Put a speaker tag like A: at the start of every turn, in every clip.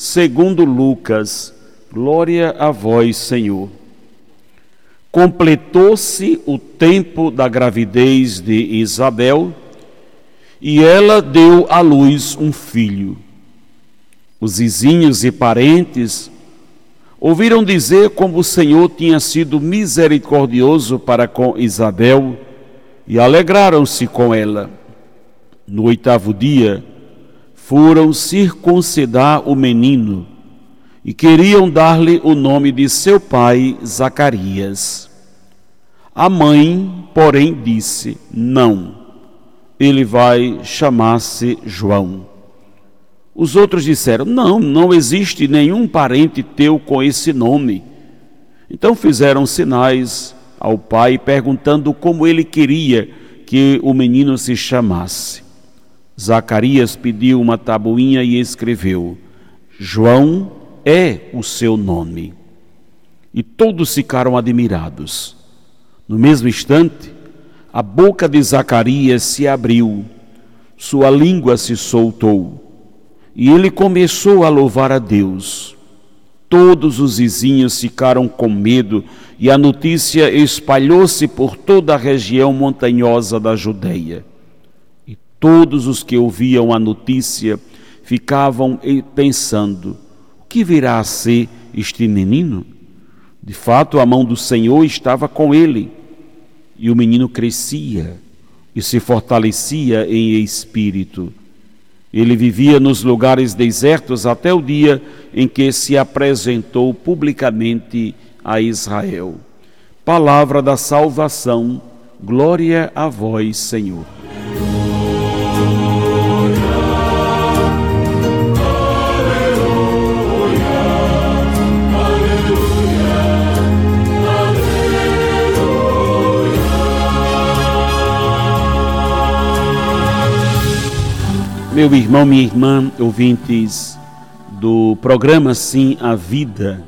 A: segundo Lucas. Glória a vós, Senhor. Completou-se o tempo da gravidez de Isabel e ela deu à luz um filho. Os vizinhos e parentes ouviram dizer como o Senhor tinha sido misericordioso para com Isabel e alegraram-se com ela. No oitavo dia, foram circuncidar o menino e queriam dar-lhe o nome de seu pai, Zacarias. A mãe, porém, disse: Não, ele vai chamar-se João. Os outros disseram: Não, não existe nenhum parente teu com esse nome. Então fizeram sinais ao pai, perguntando como ele queria que o menino se chamasse. Zacarias pediu uma tabuinha e escreveu: João é o seu nome. E todos ficaram admirados. No mesmo instante, a boca de Zacarias se abriu, sua língua se soltou e ele começou a louvar a Deus. Todos os vizinhos ficaram com medo e a notícia espalhou-se por toda a região montanhosa da Judeia. Todos os que ouviam a notícia ficavam pensando: o que virá a ser este menino? De fato, a mão do Senhor estava com ele, e o menino crescia e se fortalecia em espírito ele vivia nos lugares desertos até o dia em que se apresentou publicamente a Israel. Palavra da salvação, glória a vós, Senhor. Meu irmão, minha irmã, ouvintes do programa Sim a Vida.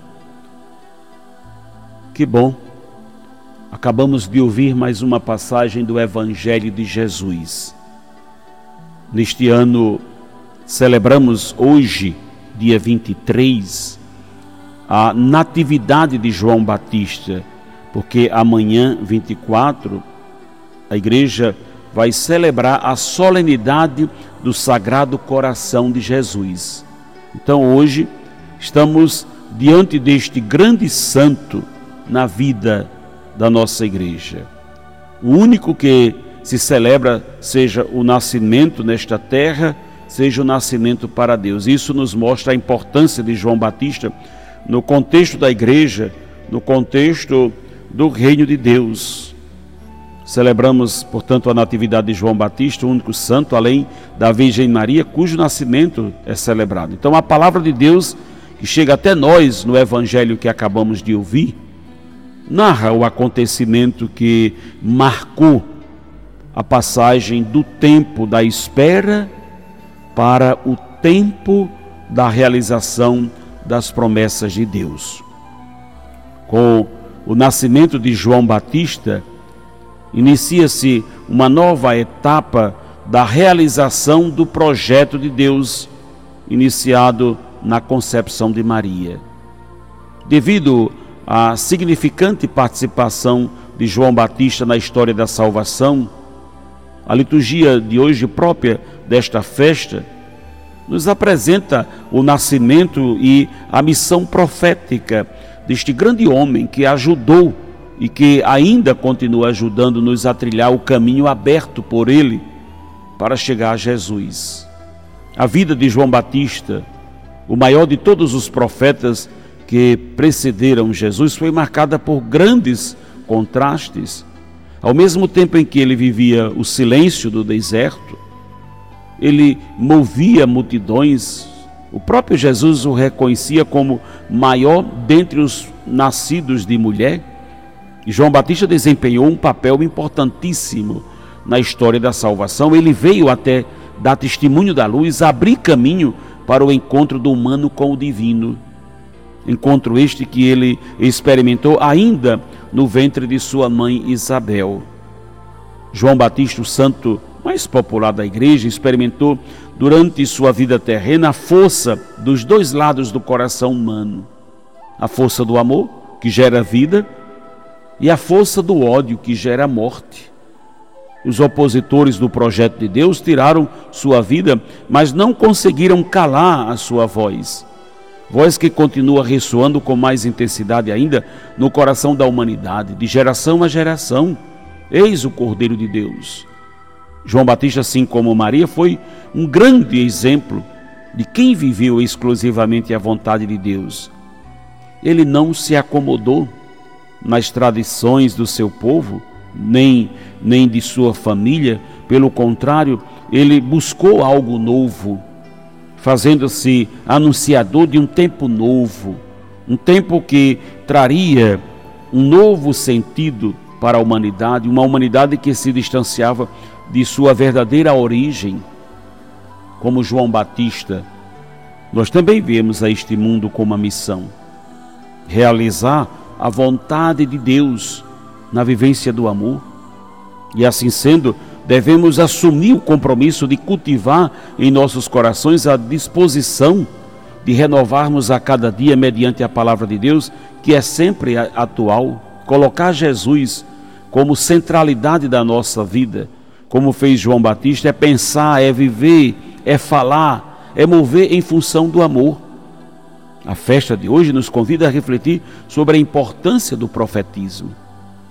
A: Que bom. Acabamos de ouvir mais uma passagem do Evangelho de Jesus. Neste ano, celebramos hoje, dia 23, a Natividade de João Batista, porque amanhã, 24, a igreja vai celebrar a solenidade do Sagrado Coração de Jesus. Então hoje estamos diante deste grande santo na vida da nossa igreja. O único que se celebra seja o nascimento nesta terra, seja o nascimento para Deus. Isso nos mostra a importância de João Batista no contexto da igreja, no contexto do reino de Deus. Celebramos, portanto, a Natividade de João Batista, o único santo, além da Virgem Maria, cujo nascimento é celebrado. Então, a palavra de Deus, que chega até nós no Evangelho que acabamos de ouvir, narra o acontecimento que marcou a passagem do tempo da espera para o tempo da realização das promessas de Deus. Com o nascimento de João Batista, inicia-se uma nova etapa da realização do projeto de Deus iniciado na concepção de Maria. Devido à significante participação de João Batista na história da salvação, a liturgia de hoje própria desta festa nos apresenta o nascimento e a missão profética deste grande homem que ajudou e que ainda continua ajudando-nos a trilhar o caminho aberto por Ele para chegar a Jesus. A vida de João Batista, o maior de todos os profetas que precederam Jesus, foi marcada por grandes contrastes. Ao mesmo tempo em que ele vivia o silêncio do deserto, ele movia multidões O próprio Jesus o reconhecia como maior dentre os nascidos de mulher. João Batista desempenhou um papel importantíssimo na história da salvação. Ele veio até dar testemunho da luz, abrir caminho para o encontro do humano com o divino. Encontro este que ele experimentou ainda no ventre de sua mãe Isabel. João Batista, o santo mais popular da igreja, experimentou durante sua vida terrena a força dos dois lados do coração humano: a força do amor, que gera vida, e a força do ódio, que gera morte. Os opositores do projeto de Deus tiraram sua vida, mas não conseguiram calar a sua voz. Voz que continua ressoando com mais intensidade ainda no coração da humanidade, de geração a geração. Eis o Cordeiro de Deus. João Batista, assim como Maria, foi um grande exemplo de quem viveu exclusivamente a vontade de Deus. Ele não se acomodou nas tradições do seu povo, nem, nem de sua família, pelo contrário, ele buscou algo novo, fazendo-se anunciador de um tempo novo, um tempo que traria um novo sentido para a humanidade, uma humanidade que se distanciava de sua verdadeira origem, como João Batista, nós também vemos a este mundo como uma missão: realizar a vontade de Deus na vivência do amor. E assim sendo, devemos assumir o compromisso de cultivar em nossos corações a disposição de renovarmos a cada dia mediante a palavra de Deus, que é sempre atual, colocar Jesus como centralidade da nossa vida como fez João Batista, é pensar, é viver, é falar, é mover em função do amor. A festa de hoje nos convida a refletir sobre a importância do profetismo.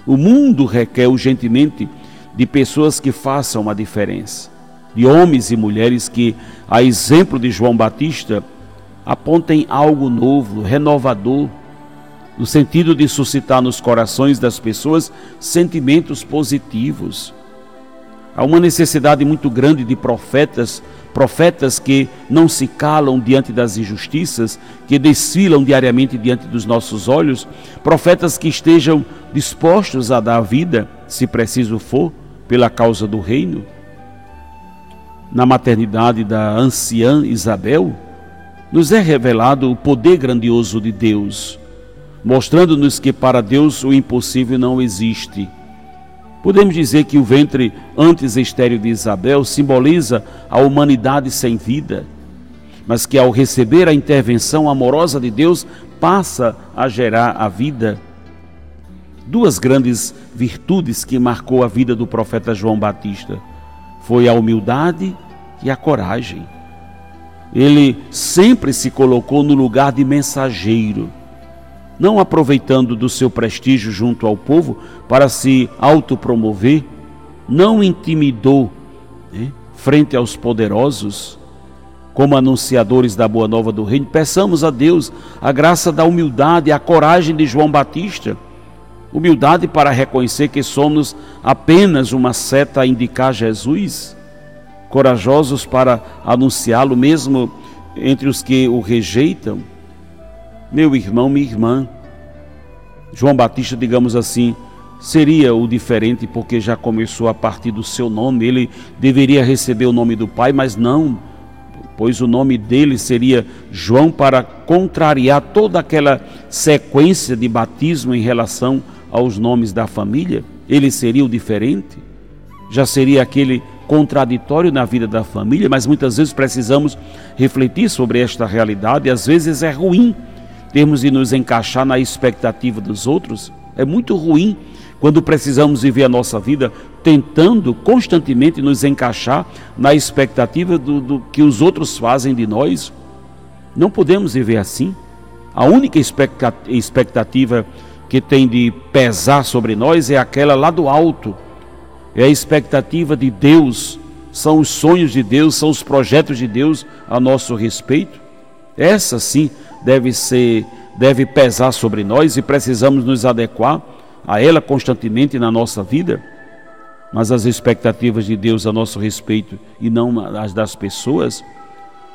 A: O mundo requer urgentemente de pessoas que façam a diferença, de homens e mulheres que, a exemplo de João Batista, apontem algo novo, renovador, no sentido de suscitar nos corações das pessoas sentimentos positivos Há uma necessidade muito grande de profetas, profetas que não se calam diante das injustiças, que desfilam diariamente diante dos nossos olhos, profetas que estejam dispostos a dar vida, se preciso for, pela causa do reino. Na maternidade da anciã Isabel, nos é revelado o poder grandioso de Deus, mostrando-nos que para Deus o impossível não existe Podemos dizer que o ventre antes estéril de Isabel simboliza a humanidade sem vida, mas que ao receber a intervenção amorosa de Deus passa a gerar a vida. Duas grandes virtudes que marcou a vida do profeta João Batista foi a humildade e a coragem. Ele sempre se colocou no lugar de mensageiro não aproveitando do seu prestígio junto ao povo para se autopromover, não intimidou né, frente aos poderosos, como anunciadores da boa nova do reino, peçamos a Deus a graça da humildade, a coragem de João Batista. Humildade para reconhecer que somos apenas uma seta a indicar Jesus, corajosos para anunciá-lo mesmo entre os que o rejeitam meu irmão, minha irmã. João Batista, digamos assim, seria o diferente porque já começou a partir do seu nome. Ele deveria receber o nome do Pai, mas não, pois o nome dele seria João para contrariar toda aquela sequência de batismo em relação aos nomes da família. Ele seria o diferente, já seria aquele contraditório na vida da família, mas muitas vezes precisamos refletir sobre esta realidade. Às vezes é ruim termos de nos encaixar na expectativa dos outros, é muito ruim quando precisamos viver a nossa vida tentando constantemente nos encaixar na expectativa do, do, que os outros fazem de nós. Não podemos viver assim. A única expectativa que tem de pesar sobre nós é aquela lá do alto, é a expectativa de Deus, são os sonhos de Deus, são os projetos de Deus a nosso respeito. Essa sim deve ser, deve pesar sobre nós e precisamos nos adequar a ela constantemente na nossa vida. Mas as expectativas de Deus a nosso respeito e não as das pessoas,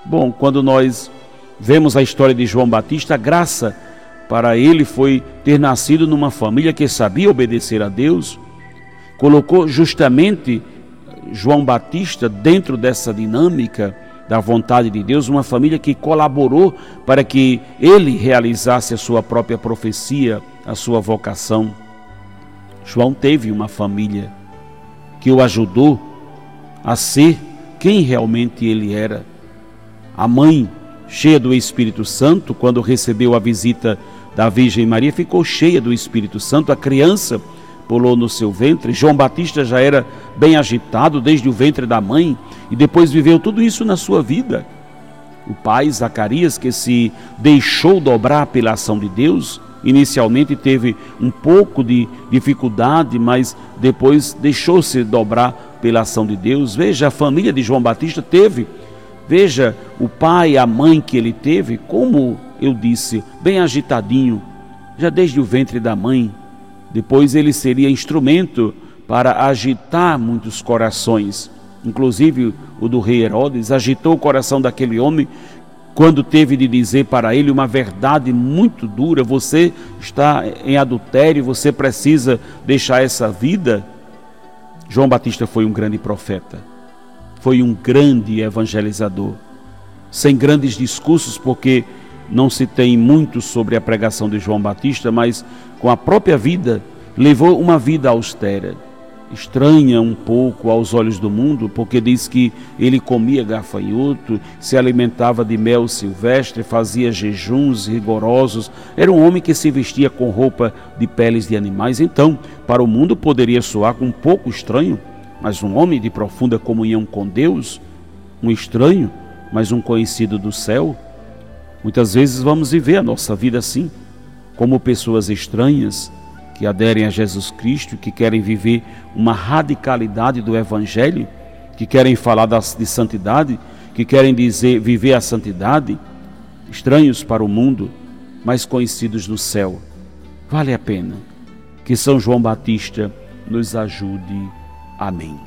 A: bom, quando nós vemos a história de João Batista, a graça para ele foi ter nascido numa família que sabia obedecer a Deus, colocou justamente João Batista dentro dessa dinâmica da vontade de Deus, uma família que colaborou para que ele realizasse a sua própria profecia, a sua vocação. João teve uma família que o ajudou a ser quem realmente ele era. A mãe, cheia do Espírito Santo, quando recebeu a visita da Virgem Maria, ficou cheia do Espírito Santo. A criança pulou no seu ventre. João Batista já era bem agitado desde o ventre da mãe e depois viveu tudo isso na sua vida. O pai Zacarias, que se deixou dobrar pela ação de Deus, inicialmente teve um pouco de dificuldade, mas depois deixou-se dobrar pela ação de Deus. Veja, a família de João Batista teve, veja o pai a mãe que ele teve, como eu disse, bem agitadinho, já desde o ventre da mãe. Depois ele seria instrumento para agitar muitos corações. Inclusive o do rei Herodes agitou o coração daquele homem quando teve de dizer para ele uma verdade muito dura: você está em adultério, você precisa deixar essa vida. João Batista foi um grande profeta, foi um grande evangelizador, sem grandes discursos, porque não se tem muito sobre a pregação de João Batista, mas com a própria vida levou uma vida austera, estranha um pouco aos olhos do mundo, porque diz que ele comia gafanhoto, se alimentava de mel silvestre, fazia jejuns rigorosos, era um homem que se vestia com roupa de peles de animais. Então, para o mundo poderia soar um pouco estranho, mas um homem de profunda comunhão com Deus, um estranho, mas um conhecido do céu, Muitas vezes vamos viver a nossa vida assim, como pessoas estranhas que aderem a Jesus Cristo, que querem viver uma radicalidade do Evangelho, que querem falar de santidade, que querem dizer viver a santidade, estranhos para o mundo, mas conhecidos no céu. Vale a pena que São João Batista nos ajude. Amém.